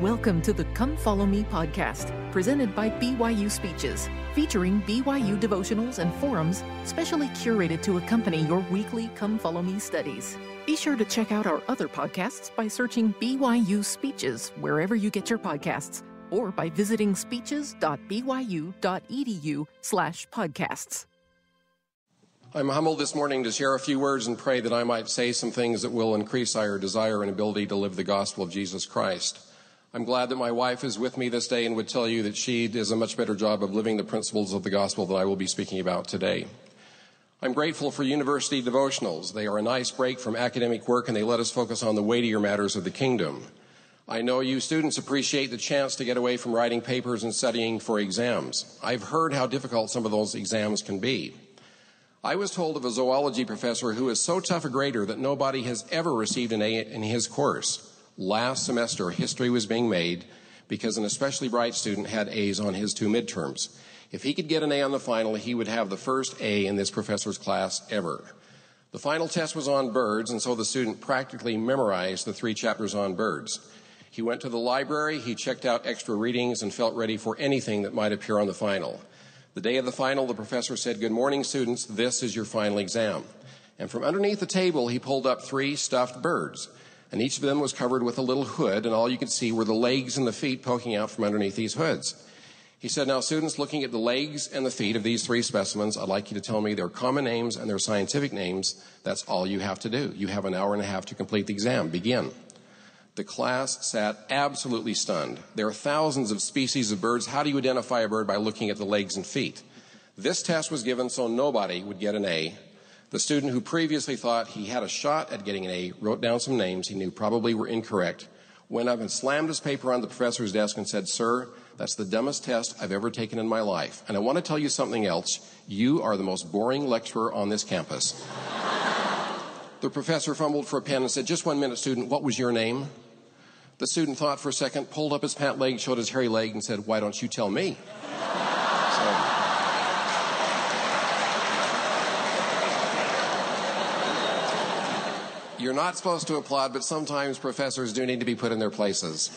Welcome to the Come Follow Me podcast, presented by BYU Speeches, featuring BYU devotionals and forums specially curated to accompany your weekly Come Follow Me studies. Be sure to check out our other podcasts by searching BYU Speeches wherever you get your podcasts or by visiting speeches.byu.edu slash podcasts. I'm humbled this morning to share a few words and pray that I might say some things that will increase our desire and ability to live the gospel of Jesus Christ. I'm glad that my wife is with me this day and would tell you that she does a much better job of living the principles of the gospel that I will be speaking about today. I'm grateful for university devotionals. They are a nice break from academic work and they let us focus on the weightier matters of the kingdom. I know you students appreciate the chance to get away from writing papers and studying for exams. I've heard how difficult some of those exams can be. I was told of a zoology professor who is so tough a grader that nobody has ever received an A in his course last semester, history was being made because an especially bright student had A's on his two midterms. If he could get an A on the final, he would have the first A in this professor's class ever. The final test was on birds, and so the student practically memorized the three chapters on birds. He went to the library, he checked out extra readings, and felt ready for anything that might appear on the final. The day of the final, the professor said, Good morning, students, this is your final exam. And from underneath the table, he pulled up three stuffed birds and each of them was covered with a little hood, and all you could see were the legs and the feet poking out from underneath these hoods. He said, Now, students, looking at the legs and the feet of these three specimens, I'd like you to tell me their common names and their scientific names. That's all you have to do. You have an hour and a half to complete the exam. Begin. The class sat absolutely stunned. There are thousands of species of birds. How do you identify a bird by looking at the legs and feet? This test was given so nobody would get an A the student who previously thought he had a shot at getting an A wrote down some names he knew probably were incorrect, went up and slammed his paper on the professor's desk and said, Sir, that's the dumbest test I've ever taken in my life. And I want to tell you something else. You are the most boring lecturer on this campus. the professor fumbled for a pen and said, Just one minute, student, what was your name? The student thought for a second, pulled up his pant leg, showed his hairy leg, and said, Why don't you tell me? You're not supposed to applaud, but sometimes professors do need to be put in their places.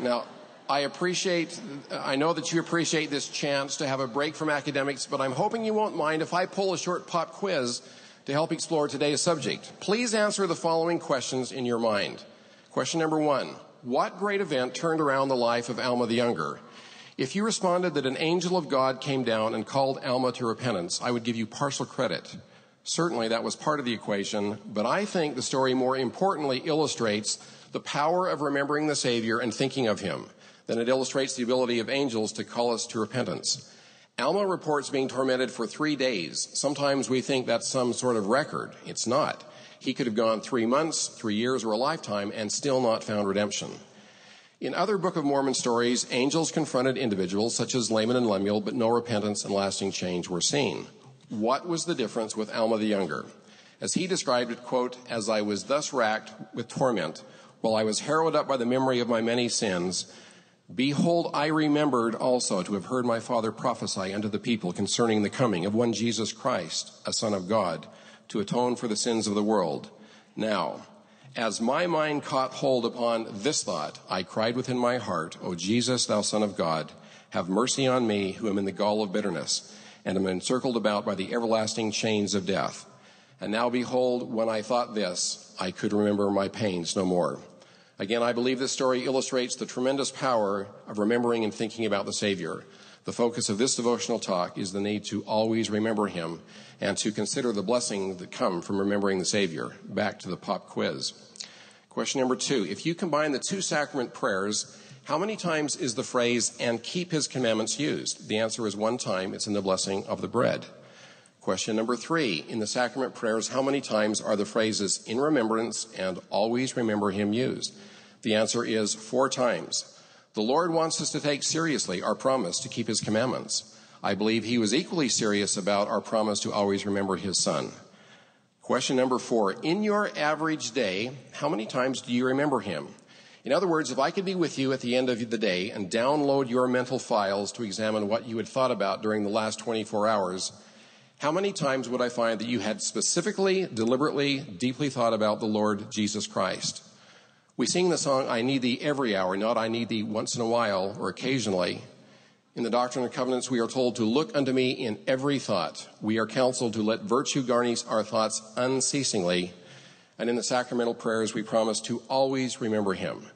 now, I appreciate, I know that you appreciate this chance to have a break from academics, but I'm hoping you won't mind if I pull a short pop quiz to help explore today's subject. Please answer the following questions in your mind. Question number one What great event turned around the life of Alma the Younger? If you responded that an angel of God came down and called Alma to repentance, I would give you partial credit. Certainly that was part of the equation, but I think the story more importantly illustrates the power of remembering the Savior and thinking of Him than it illustrates the ability of angels to call us to repentance. Alma reports being tormented for three days. Sometimes we think that's some sort of record. It's not. He could have gone three months, three years, or a lifetime and still not found redemption. In other Book of Mormon stories, angels confronted individuals such as Laman and Lemuel, but no repentance and lasting change were seen. What was the difference with Alma the Younger? As he described it, quote, as I was thus racked with torment, while I was harrowed up by the memory of my many sins, behold, I remembered also to have heard my father prophesy unto the people concerning the coming of one Jesus Christ, a son of God, to atone for the sins of the world. Now, as my mind caught hold upon this thought, I cried within my heart, O Jesus, thou Son of God, have mercy on me, who am in the gall of bitterness and am encircled about by the everlasting chains of death. And now behold, when I thought this, I could remember my pains no more. Again, I believe this story illustrates the tremendous power of remembering and thinking about the Savior. The focus of this devotional talk is the need to always remember Him and to consider the blessings that come from remembering the Savior. Back to the pop quiz. Question number two. If you combine the two sacrament prayers, how many times is the phrase, and keep his commandments used? The answer is one time. It's in the blessing of the bread. Question number three. In the sacrament prayers, how many times are the phrases in remembrance and always remember him used? The answer is four times. The Lord wants us to take seriously our promise to keep his commandments. I believe he was equally serious about our promise to always remember his son. Question number four. In your average day, how many times do you remember him? In other words, if I could be with you at the end of the day and download your mental files to examine what you had thought about during the last 24 hours, how many times would I find that you had specifically, deliberately, deeply thought about the Lord Jesus Christ? We sing the song, I need thee every hour, not I need thee once in a while or occasionally. In the Doctrine and Covenants, we are told to look unto me in every thought. We are counseled to let virtue garnish our thoughts unceasingly. And in the sacramental prayers, we promise to always remember him.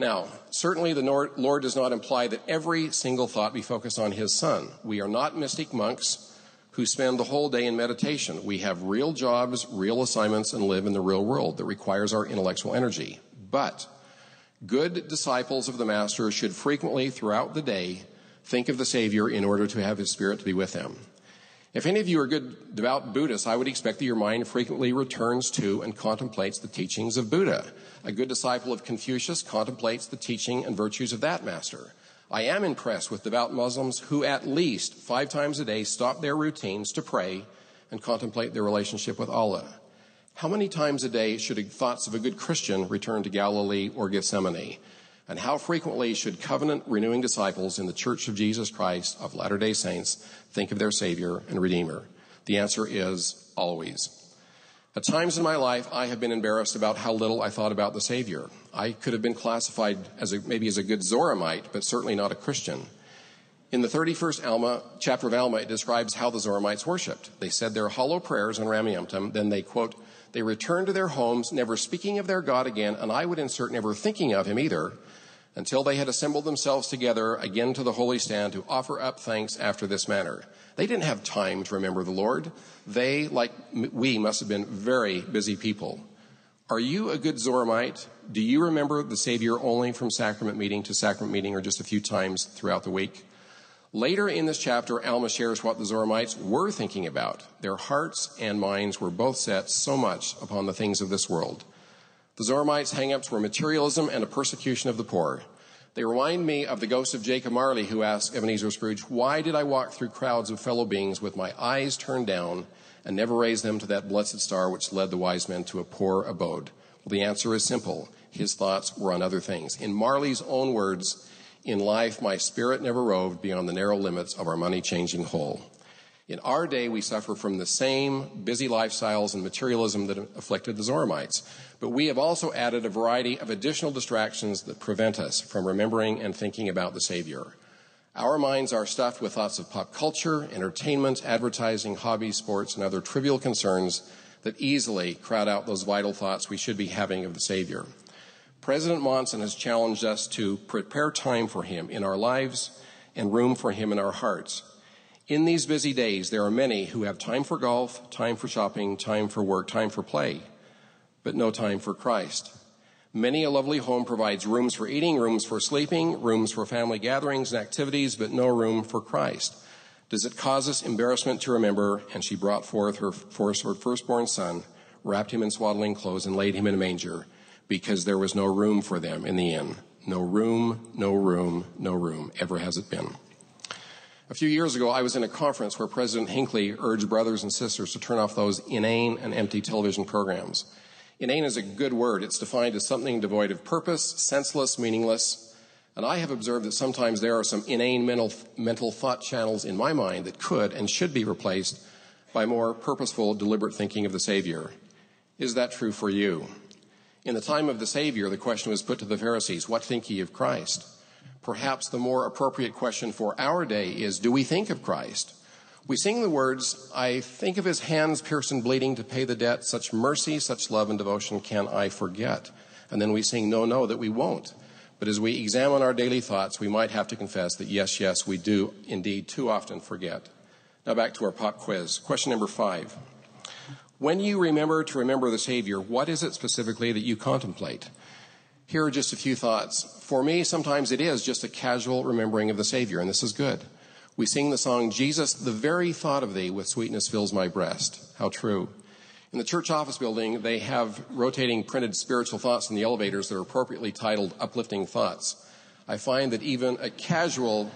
Now, certainly the Lord does not imply that every single thought be focused on his son. We are not mystic monks who spend the whole day in meditation. We have real jobs, real assignments, and live in the real world that requires our intellectual energy. But good disciples of the Master should frequently, throughout the day, think of the Savior in order to have His Spirit to be with them. If any of you are good devout Buddhists, I would expect that your mind frequently returns to and contemplates the teachings of Buddha. A good disciple of Confucius contemplates the teaching and virtues of that master. I am impressed with devout Muslims who at least five times a day stop their routines to pray and contemplate their relationship with Allah. How many times a day should thoughts of a good Christian return to Galilee or Gethsemane? And how frequently should covenant renewing disciples in the Church of Jesus Christ of Latter day Saints think of their Savior and Redeemer? The answer is always. At times in my life, I have been embarrassed about how little I thought about the Savior. I could have been classified as a, maybe as a good Zoramite, but certainly not a Christian. In the 31st Alma, chapter of Alma, it describes how the Zoramites worshipped. They said their hollow prayers in Rameumptom, then they, quote, they returned to their homes, never speaking of their God again, and I would insert never thinking of him either, until they had assembled themselves together again to the holy stand to offer up thanks after this manner. They didn't have time to remember the Lord. They, like we, must have been very busy people. Are you a good Zoramite? Do you remember the Savior only from sacrament meeting to sacrament meeting or just a few times throughout the week? Later in this chapter, Alma shares what the Zoramites were thinking about. Their hearts and minds were both set so much upon the things of this world. The Zoramites' hangups were materialism and a persecution of the poor. They remind me of the ghost of Jacob Marley, who asked Ebenezer Scrooge, Why did I walk through crowds of fellow beings with my eyes turned down and never raise them to that blessed star which led the wise men to a poor abode? Well, the answer is simple. His thoughts were on other things. In Marley's own words, in life, my spirit never roved beyond the narrow limits of our money changing hole. In our day, we suffer from the same busy lifestyles and materialism that afflicted the Zoramites. But we have also added a variety of additional distractions that prevent us from remembering and thinking about the Savior. Our minds are stuffed with thoughts of pop culture, entertainment, advertising, hobbies, sports, and other trivial concerns that easily crowd out those vital thoughts we should be having of the Savior. President Monson has challenged us to prepare time for Him in our lives and room for Him in our hearts. In these busy days, there are many who have time for golf, time for shopping, time for work, time for play, but no time for Christ. Many a lovely home provides rooms for eating, rooms for sleeping, rooms for family gatherings and activities, but no room for Christ. Does it cause us embarrassment to remember? And she brought forth her, forth her firstborn son, wrapped him in swaddling clothes, and laid him in a manger, because there was no room for them in the inn. No room, no room, no room. Ever has it been. A few years ago, I was in a conference where President Hinckley urged brothers and sisters to turn off those inane and empty television programs. Inane is a good word. It's defined as something devoid of purpose, senseless, meaningless. And I have observed that sometimes there are some inane mental, mental thought channels in my mind that could and should be replaced by more purposeful, deliberate thinking of the Savior. Is that true for you? In the time of the Savior, the question was put to the Pharisees, What think ye of Christ? Perhaps the more appropriate question for our day is do we think of Christ? We sing the words, I think of his hands pierced and bleeding to pay the debt. Such mercy, such love and devotion can I forget. And then we sing, no, no, that we won't. But as we examine our daily thoughts, we might have to confess that yes, yes, we do indeed too often forget. Now back to our pop quiz. Question number five. When you remember to remember the Savior, what is it specifically that you contemplate? Here are just a few thoughts. For me, sometimes it is just a casual remembering of the Savior, and this is good. We sing the song, Jesus, the very thought of thee with sweetness fills my breast. How true. In the church office building, they have rotating printed spiritual thoughts in the elevators that are appropriately titled Uplifting Thoughts. I find that even a casual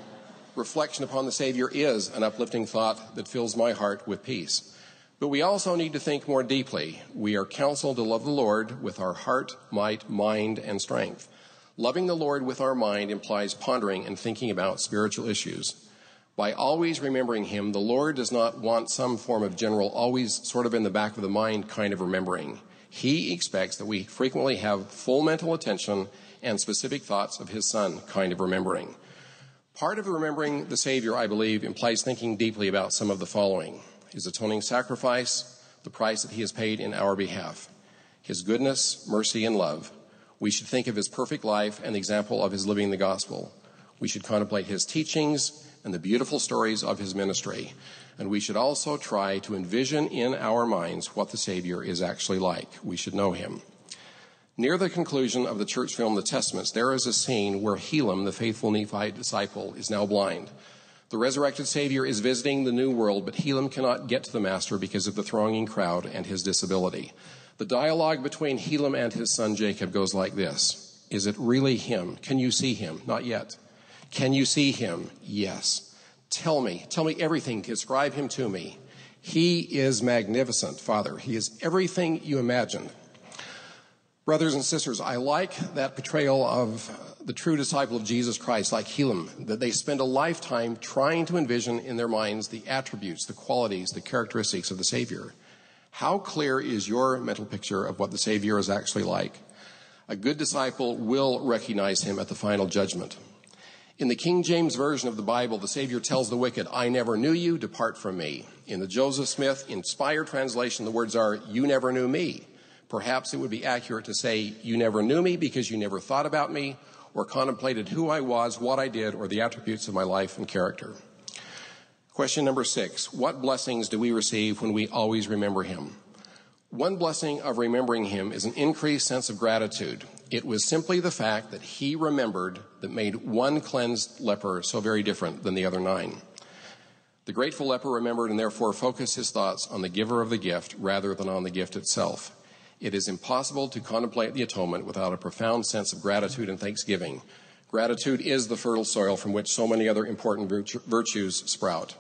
reflection upon the Savior is an uplifting thought that fills my heart with peace. But we also need to think more deeply. We are counseled to love the Lord with our heart, might, mind, and strength. Loving the Lord with our mind implies pondering and thinking about spiritual issues. By always remembering Him, the Lord does not want some form of general, always sort of in the back of the mind kind of remembering. He expects that we frequently have full mental attention and specific thoughts of His Son kind of remembering. Part of remembering the Savior, I believe, implies thinking deeply about some of the following His atoning sacrifice, the price that He has paid in our behalf, His goodness, mercy, and love. We should think of His perfect life and the example of His living the gospel. We should contemplate His teachings and the beautiful stories of His ministry. And we should also try to envision in our minds what the Savior is actually like. We should know Him. Near the conclusion of the church film The Testaments, there is a scene where Helam, the faithful Nephite disciple, is now blind. The resurrected Savior is visiting the new world, but Helam cannot get to the Master because of the thronging crowd and his disability. The dialogue between Helam and his son Jacob goes like this Is it really him? Can you see him? Not yet. Can you see him? Yes. Tell me, tell me everything, describe him to me. He is magnificent, Father. He is everything you imagined. Brothers and sisters, I like that portrayal of the true disciple of Jesus Christ, like Helam, that they spend a lifetime trying to envision in their minds the attributes, the qualities, the characteristics of the Savior. How clear is your mental picture of what the Savior is actually like? A good disciple will recognize him at the final judgment. In the King James Version of the Bible, the Savior tells the wicked, I never knew you, depart from me. In the Joseph Smith inspired translation, the words are, You never knew me. Perhaps it would be accurate to say, You never knew me because you never thought about me or contemplated who I was, what I did, or the attributes of my life and character. Question number six What blessings do we receive when we always remember Him? One blessing of remembering Him is an increased sense of gratitude. It was simply the fact that He remembered that made one cleansed leper so very different than the other nine. The grateful leper remembered and therefore focused his thoughts on the giver of the gift rather than on the gift itself. It is impossible to contemplate the atonement without a profound sense of gratitude and thanksgiving. Gratitude is the fertile soil from which so many other important virtues sprout.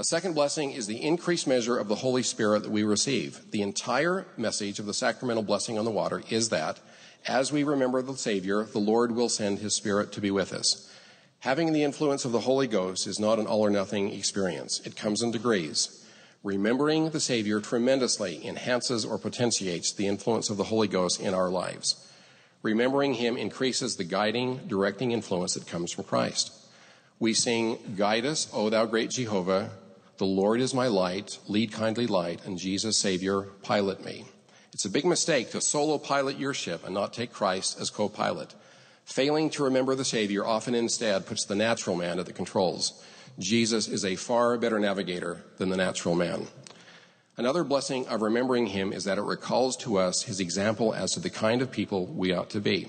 A second blessing is the increased measure of the Holy Spirit that we receive. The entire message of the sacramental blessing on the water is that as we remember the Savior, the Lord will send His Spirit to be with us. Having the influence of the Holy Ghost is not an all or nothing experience. It comes in degrees. Remembering the Savior tremendously enhances or potentiates the influence of the Holy Ghost in our lives. Remembering Him increases the guiding, directing influence that comes from Christ. We sing, Guide us, O thou great Jehovah. The Lord is my light. Lead kindly light. And Jesus, Savior, pilot me. It's a big mistake to solo pilot your ship and not take Christ as co pilot. Failing to remember the Savior often instead puts the natural man at the controls. Jesus is a far better navigator than the natural man. Another blessing of remembering him is that it recalls to us his example as to the kind of people we ought to be.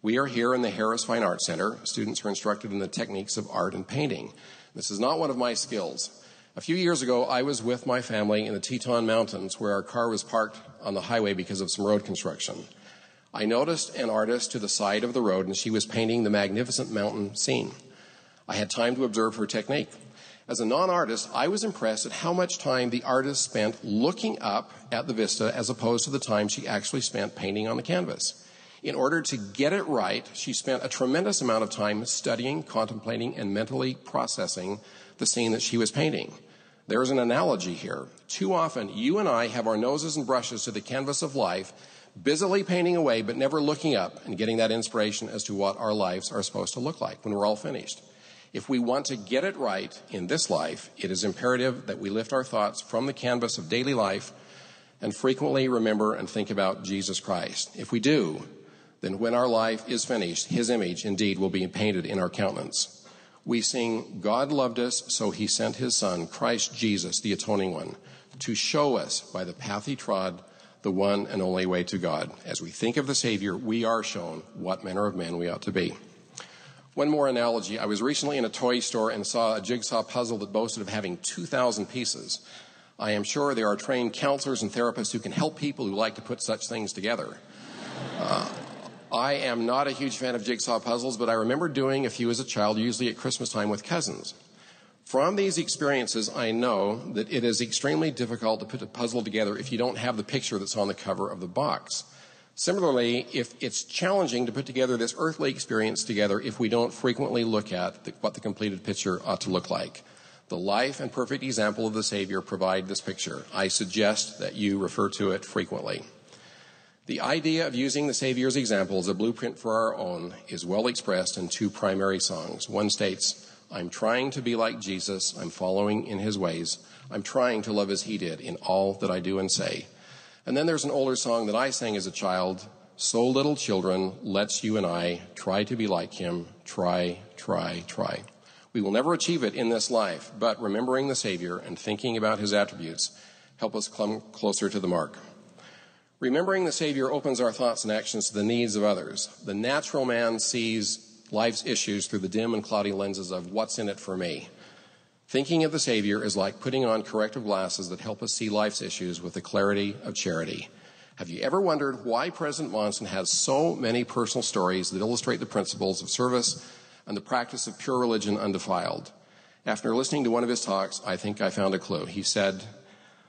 We are here in the Harris Fine Arts Center. Students are instructed in the techniques of art and painting. This is not one of my skills. A few years ago, I was with my family in the Teton Mountains where our car was parked on the highway because of some road construction. I noticed an artist to the side of the road and she was painting the magnificent mountain scene. I had time to observe her technique. As a non artist, I was impressed at how much time the artist spent looking up at the vista as opposed to the time she actually spent painting on the canvas. In order to get it right, she spent a tremendous amount of time studying, contemplating, and mentally processing the scene that she was painting. There's an analogy here. Too often, you and I have our noses and brushes to the canvas of life, busily painting away, but never looking up and getting that inspiration as to what our lives are supposed to look like when we're all finished. If we want to get it right in this life, it is imperative that we lift our thoughts from the canvas of daily life and frequently remember and think about Jesus Christ. If we do, then when our life is finished, His image indeed will be painted in our countenance. We sing, God loved us, so He sent His Son, Christ Jesus, the atoning one, to show us by the path He trod the one and only way to God. As we think of the Savior, we are shown what manner of man we ought to be. One more analogy. I was recently in a toy store and saw a jigsaw puzzle that boasted of having 2,000 pieces. I am sure there are trained counselors and therapists who can help people who like to put such things together. Uh, I am not a huge fan of jigsaw puzzles, but I remember doing a few as a child, usually at Christmas time with cousins. From these experiences, I know that it is extremely difficult to put a puzzle together if you don't have the picture that's on the cover of the box. Similarly, if it's challenging to put together this earthly experience together if we don't frequently look at the, what the completed picture ought to look like. The life and perfect example of the Savior provide this picture. I suggest that you refer to it frequently. The idea of using the Savior's example as a blueprint for our own is well expressed in two primary songs. One states, I'm trying to be like Jesus, I'm following in his ways, I'm trying to love as he did in all that I do and say. And then there's an older song that I sang as a child, So Little Children, Let's You and I Try to Be Like Him, Try, Try, Try. We will never achieve it in this life, but remembering the Savior and thinking about his attributes help us come closer to the mark. Remembering the Savior opens our thoughts and actions to the needs of others. The natural man sees life's issues through the dim and cloudy lenses of what's in it for me. Thinking of the Savior is like putting on corrective glasses that help us see life's issues with the clarity of charity. Have you ever wondered why President Monson has so many personal stories that illustrate the principles of service and the practice of pure religion undefiled? After listening to one of his talks, I think I found a clue. He said,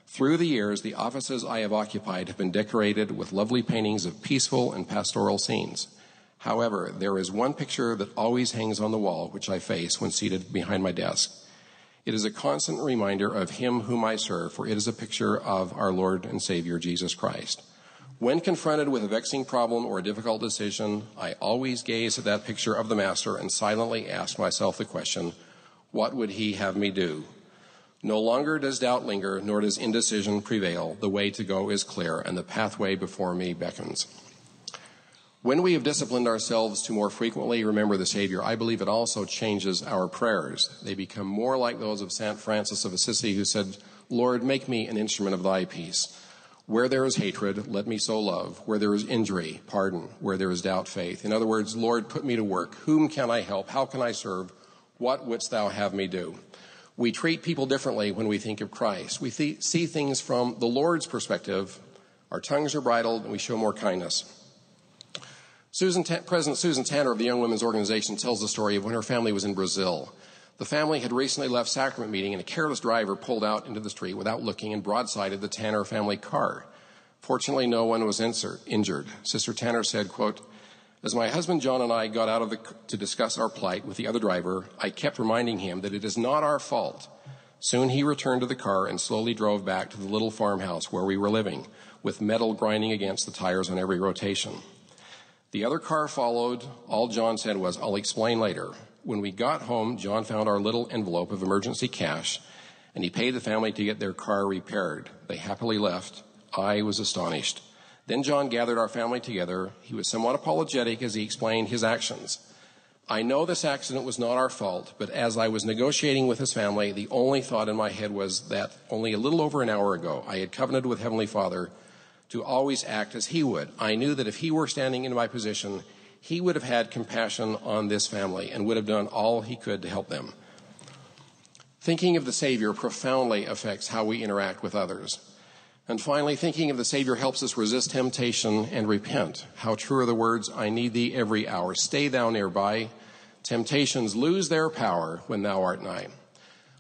through the years, the offices I have occupied have been decorated with lovely paintings of peaceful and pastoral scenes. However, there is one picture that always hangs on the wall, which I face when seated behind my desk. It is a constant reminder of Him whom I serve, for it is a picture of our Lord and Savior Jesus Christ. When confronted with a vexing problem or a difficult decision, I always gaze at that picture of the Master and silently ask myself the question, What would He have me do? No longer does doubt linger, nor does indecision prevail. The way to go is clear, and the pathway before me beckons. When we have disciplined ourselves to more frequently remember the Savior, I believe it also changes our prayers. They become more like those of St. Francis of Assisi, who said, Lord, make me an instrument of thy peace. Where there is hatred, let me so love. Where there is injury, pardon. Where there is doubt, faith. In other words, Lord, put me to work. Whom can I help? How can I serve? What wouldst thou have me do? We treat people differently when we think of Christ. We th- see things from the Lord's perspective. Our tongues are bridled and we show more kindness. Susan President Susan Tanner of the Young Women's Organization tells the story of when her family was in Brazil. The family had recently left sacrament meeting and a careless driver pulled out into the street without looking and broadsided the Tanner family car. Fortunately, no one was injured. Sister Tanner said, quote, as my husband John and I got out of the, to discuss our plight with the other driver, I kept reminding him that it is not our fault. Soon he returned to the car and slowly drove back to the little farmhouse where we were living, with metal grinding against the tires on every rotation. The other car followed. All John said was, I'll explain later. When we got home, John found our little envelope of emergency cash, and he paid the family to get their car repaired. They happily left. I was astonished. Then John gathered our family together. He was somewhat apologetic as he explained his actions. I know this accident was not our fault, but as I was negotiating with his family, the only thought in my head was that only a little over an hour ago, I had covenanted with Heavenly Father to always act as He would. I knew that if He were standing in my position, He would have had compassion on this family and would have done all He could to help them. Thinking of the Savior profoundly affects how we interact with others. And finally, thinking of the Savior helps us resist temptation and repent. How true are the words, I need thee every hour. Stay thou nearby. Temptations lose their power when thou art nigh.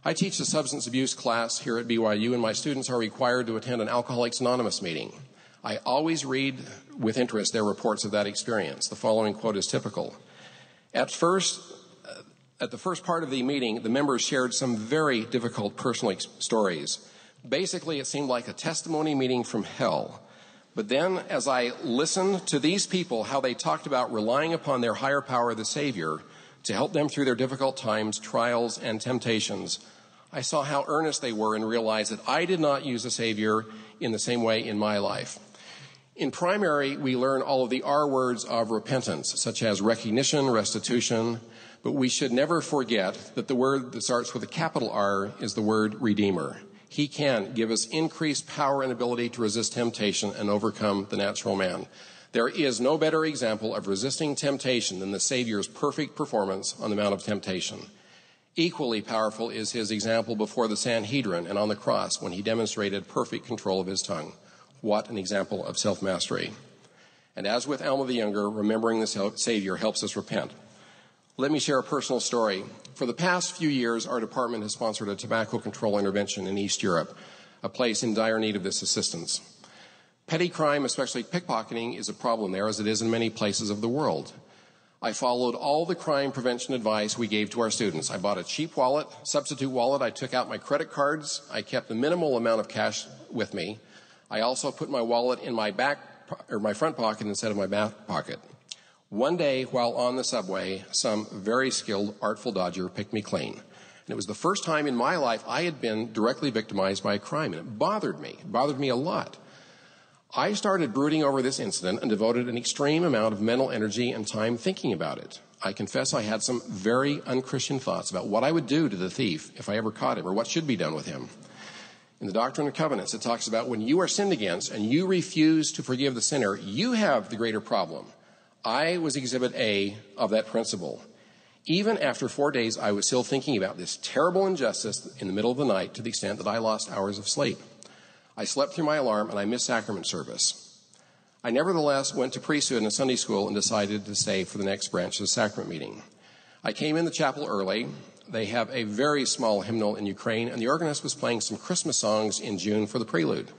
I teach a substance abuse class here at BYU, and my students are required to attend an Alcoholics Anonymous meeting. I always read with interest their reports of that experience. The following quote is typical. At first, uh, at the first part of the meeting, the members shared some very difficult personal stories. Basically, it seemed like a testimony meeting from hell. But then, as I listened to these people, how they talked about relying upon their higher power, the Savior, to help them through their difficult times, trials, and temptations, I saw how earnest they were and realized that I did not use the Savior in the same way in my life. In primary, we learn all of the R words of repentance, such as recognition, restitution, but we should never forget that the word that starts with a capital R is the word redeemer. He can give us increased power and ability to resist temptation and overcome the natural man. There is no better example of resisting temptation than the Savior's perfect performance on the Mount of Temptation. Equally powerful is his example before the Sanhedrin and on the cross when he demonstrated perfect control of his tongue. What an example of self mastery. And as with Alma the Younger, remembering the Savior helps us repent. Let me share a personal story. For the past few years, our department has sponsored a tobacco control intervention in East Europe, a place in dire need of this assistance. Petty crime, especially pickpocketing, is a problem there as it is in many places of the world. I followed all the crime prevention advice we gave to our students. I bought a cheap wallet, substitute wallet. I took out my credit cards. I kept a minimal amount of cash with me. I also put my wallet in my back or my front pocket instead of my back pocket. One day, while on the subway, some very skilled, artful dodger picked me clean. And it was the first time in my life I had been directly victimized by a crime, and it bothered me. It bothered me a lot. I started brooding over this incident and devoted an extreme amount of mental energy and time thinking about it. I confess I had some very unchristian thoughts about what I would do to the thief if I ever caught him or what should be done with him. In the Doctrine and Covenants, it talks about when you are sinned against and you refuse to forgive the sinner, you have the greater problem. I was exhibit A of that principle. Even after four days, I was still thinking about this terrible injustice in the middle of the night to the extent that I lost hours of sleep. I slept through my alarm and I missed sacrament service. I nevertheless went to priesthood and Sunday school and decided to stay for the next branch of the sacrament meeting. I came in the chapel early. They have a very small hymnal in Ukraine, and the organist was playing some Christmas songs in June for the prelude.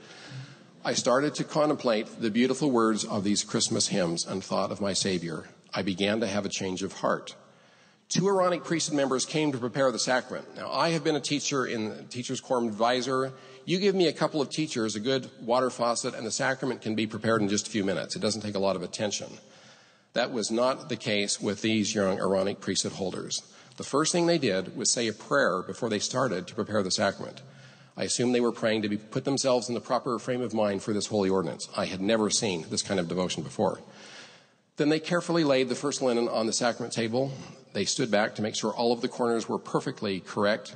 I started to contemplate the beautiful words of these Christmas hymns and thought of my Savior. I began to have a change of heart. Two Aaronic priesthood members came to prepare the sacrament. Now, I have been a teacher in the Teachers Quorum Advisor you give me a couple of teachers, a good water faucet, and the sacrament can be prepared in just a few minutes. It doesn't take a lot of attention. That was not the case with these young Aaronic priesthood holders. The first thing they did was say a prayer before they started to prepare the sacrament. I assume they were praying to be, put themselves in the proper frame of mind for this holy ordinance. I had never seen this kind of devotion before. Then they carefully laid the first linen on the sacrament table. They stood back to make sure all of the corners were perfectly correct.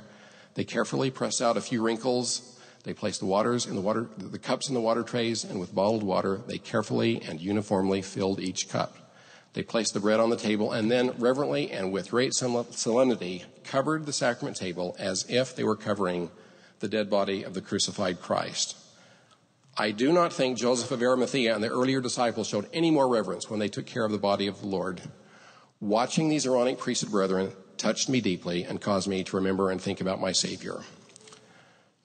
They carefully pressed out a few wrinkles they placed the waters in the water, the cups in the water trays, and with bottled water, they carefully and uniformly filled each cup. They placed the bread on the table and then reverently and with great solemnity covered the sacrament table as if they were covering the dead body of the crucified Christ. I do not think Joseph of Arimathea and the earlier disciples showed any more reverence when they took care of the body of the Lord. Watching these Aaronic priesthood brethren touched me deeply and caused me to remember and think about my Savior.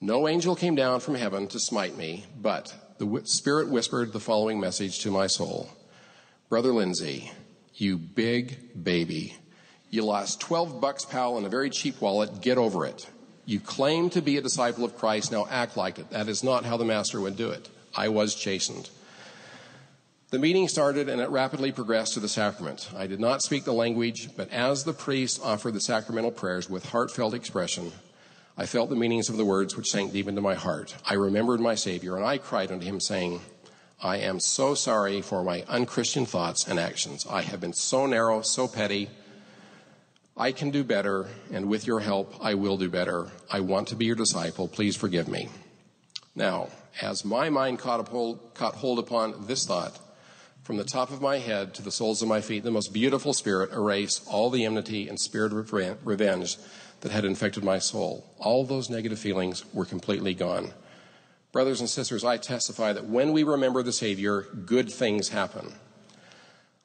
No angel came down from heaven to smite me, but the Spirit whispered the following message to my soul Brother Lindsay, you big baby. You lost 12 bucks, pal, in a very cheap wallet. Get over it. You claim to be a disciple of Christ. Now act like it. That is not how the Master would do it. I was chastened. The meeting started and it rapidly progressed to the sacrament. I did not speak the language, but as the priest offered the sacramental prayers with heartfelt expression, I felt the meanings of the words which sank deep into my heart. I remembered my Savior, and I cried unto him, saying, I am so sorry for my unchristian thoughts and actions. I have been so narrow, so petty. I can do better, and with your help, I will do better. I want to be your disciple. Please forgive me. Now, as my mind caught hold, caught hold upon this thought, from the top of my head to the soles of my feet, the most beautiful spirit erased all the enmity and spirit of revenge that had infected my soul. All those negative feelings were completely gone. Brothers and sisters, I testify that when we remember the Savior, good things happen.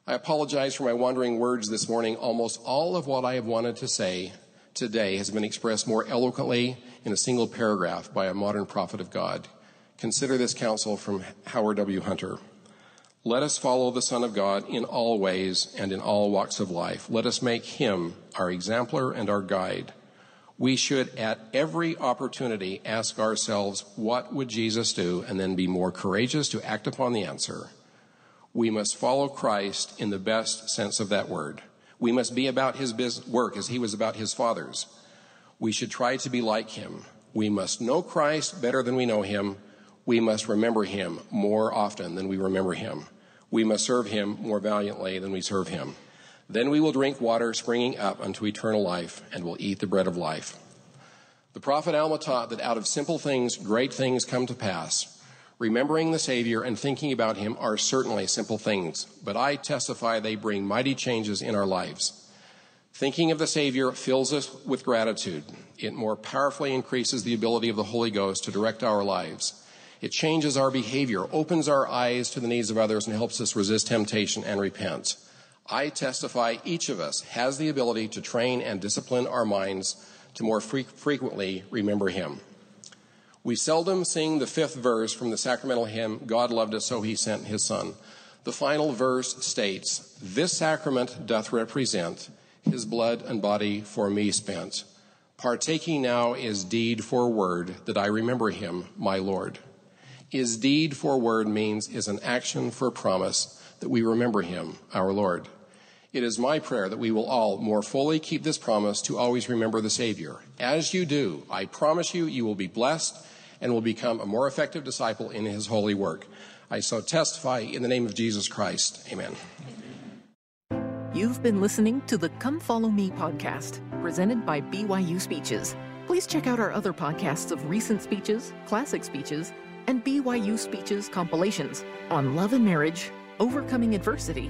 I apologize for my wandering words this morning. Almost all of what I have wanted to say today has been expressed more eloquently in a single paragraph by a modern prophet of God. Consider this counsel from Howard W. Hunter. Let us follow the Son of God in all ways and in all walks of life. Let us make him our exemplar and our guide we should at every opportunity ask ourselves, what would Jesus do? And then be more courageous to act upon the answer. We must follow Christ in the best sense of that word. We must be about his work as he was about his father's. We should try to be like him. We must know Christ better than we know him. We must remember him more often than we remember him. We must serve him more valiantly than we serve him. Then we will drink water springing up unto eternal life, and will eat the bread of life. The prophet Alma taught that out of simple things, great things come to pass. Remembering the Savior and thinking about Him are certainly simple things, but I testify they bring mighty changes in our lives. Thinking of the Savior fills us with gratitude. It more powerfully increases the ability of the Holy Ghost to direct our lives. It changes our behavior, opens our eyes to the needs of others, and helps us resist temptation and repent. I testify each of us has the ability to train and discipline our minds to more fre- frequently remember Him. We seldom sing the fifth verse from the sacramental hymn, God loved us so He sent His Son. The final verse states, This sacrament doth represent His blood and body for me spent. Partaking now is deed for word that I remember Him, my Lord. Is deed for word means is an action for promise that we remember him, our Lord. It is my prayer that we will all more fully keep this promise to always remember the Savior. As you do, I promise you, you will be blessed and will become a more effective disciple in his holy work. I so testify in the name of Jesus Christ. Amen. You've been listening to the Come Follow Me podcast, presented by BYU Speeches. Please check out our other podcasts of recent speeches, classic speeches, and BYU Speeches compilations on love and marriage, overcoming adversity,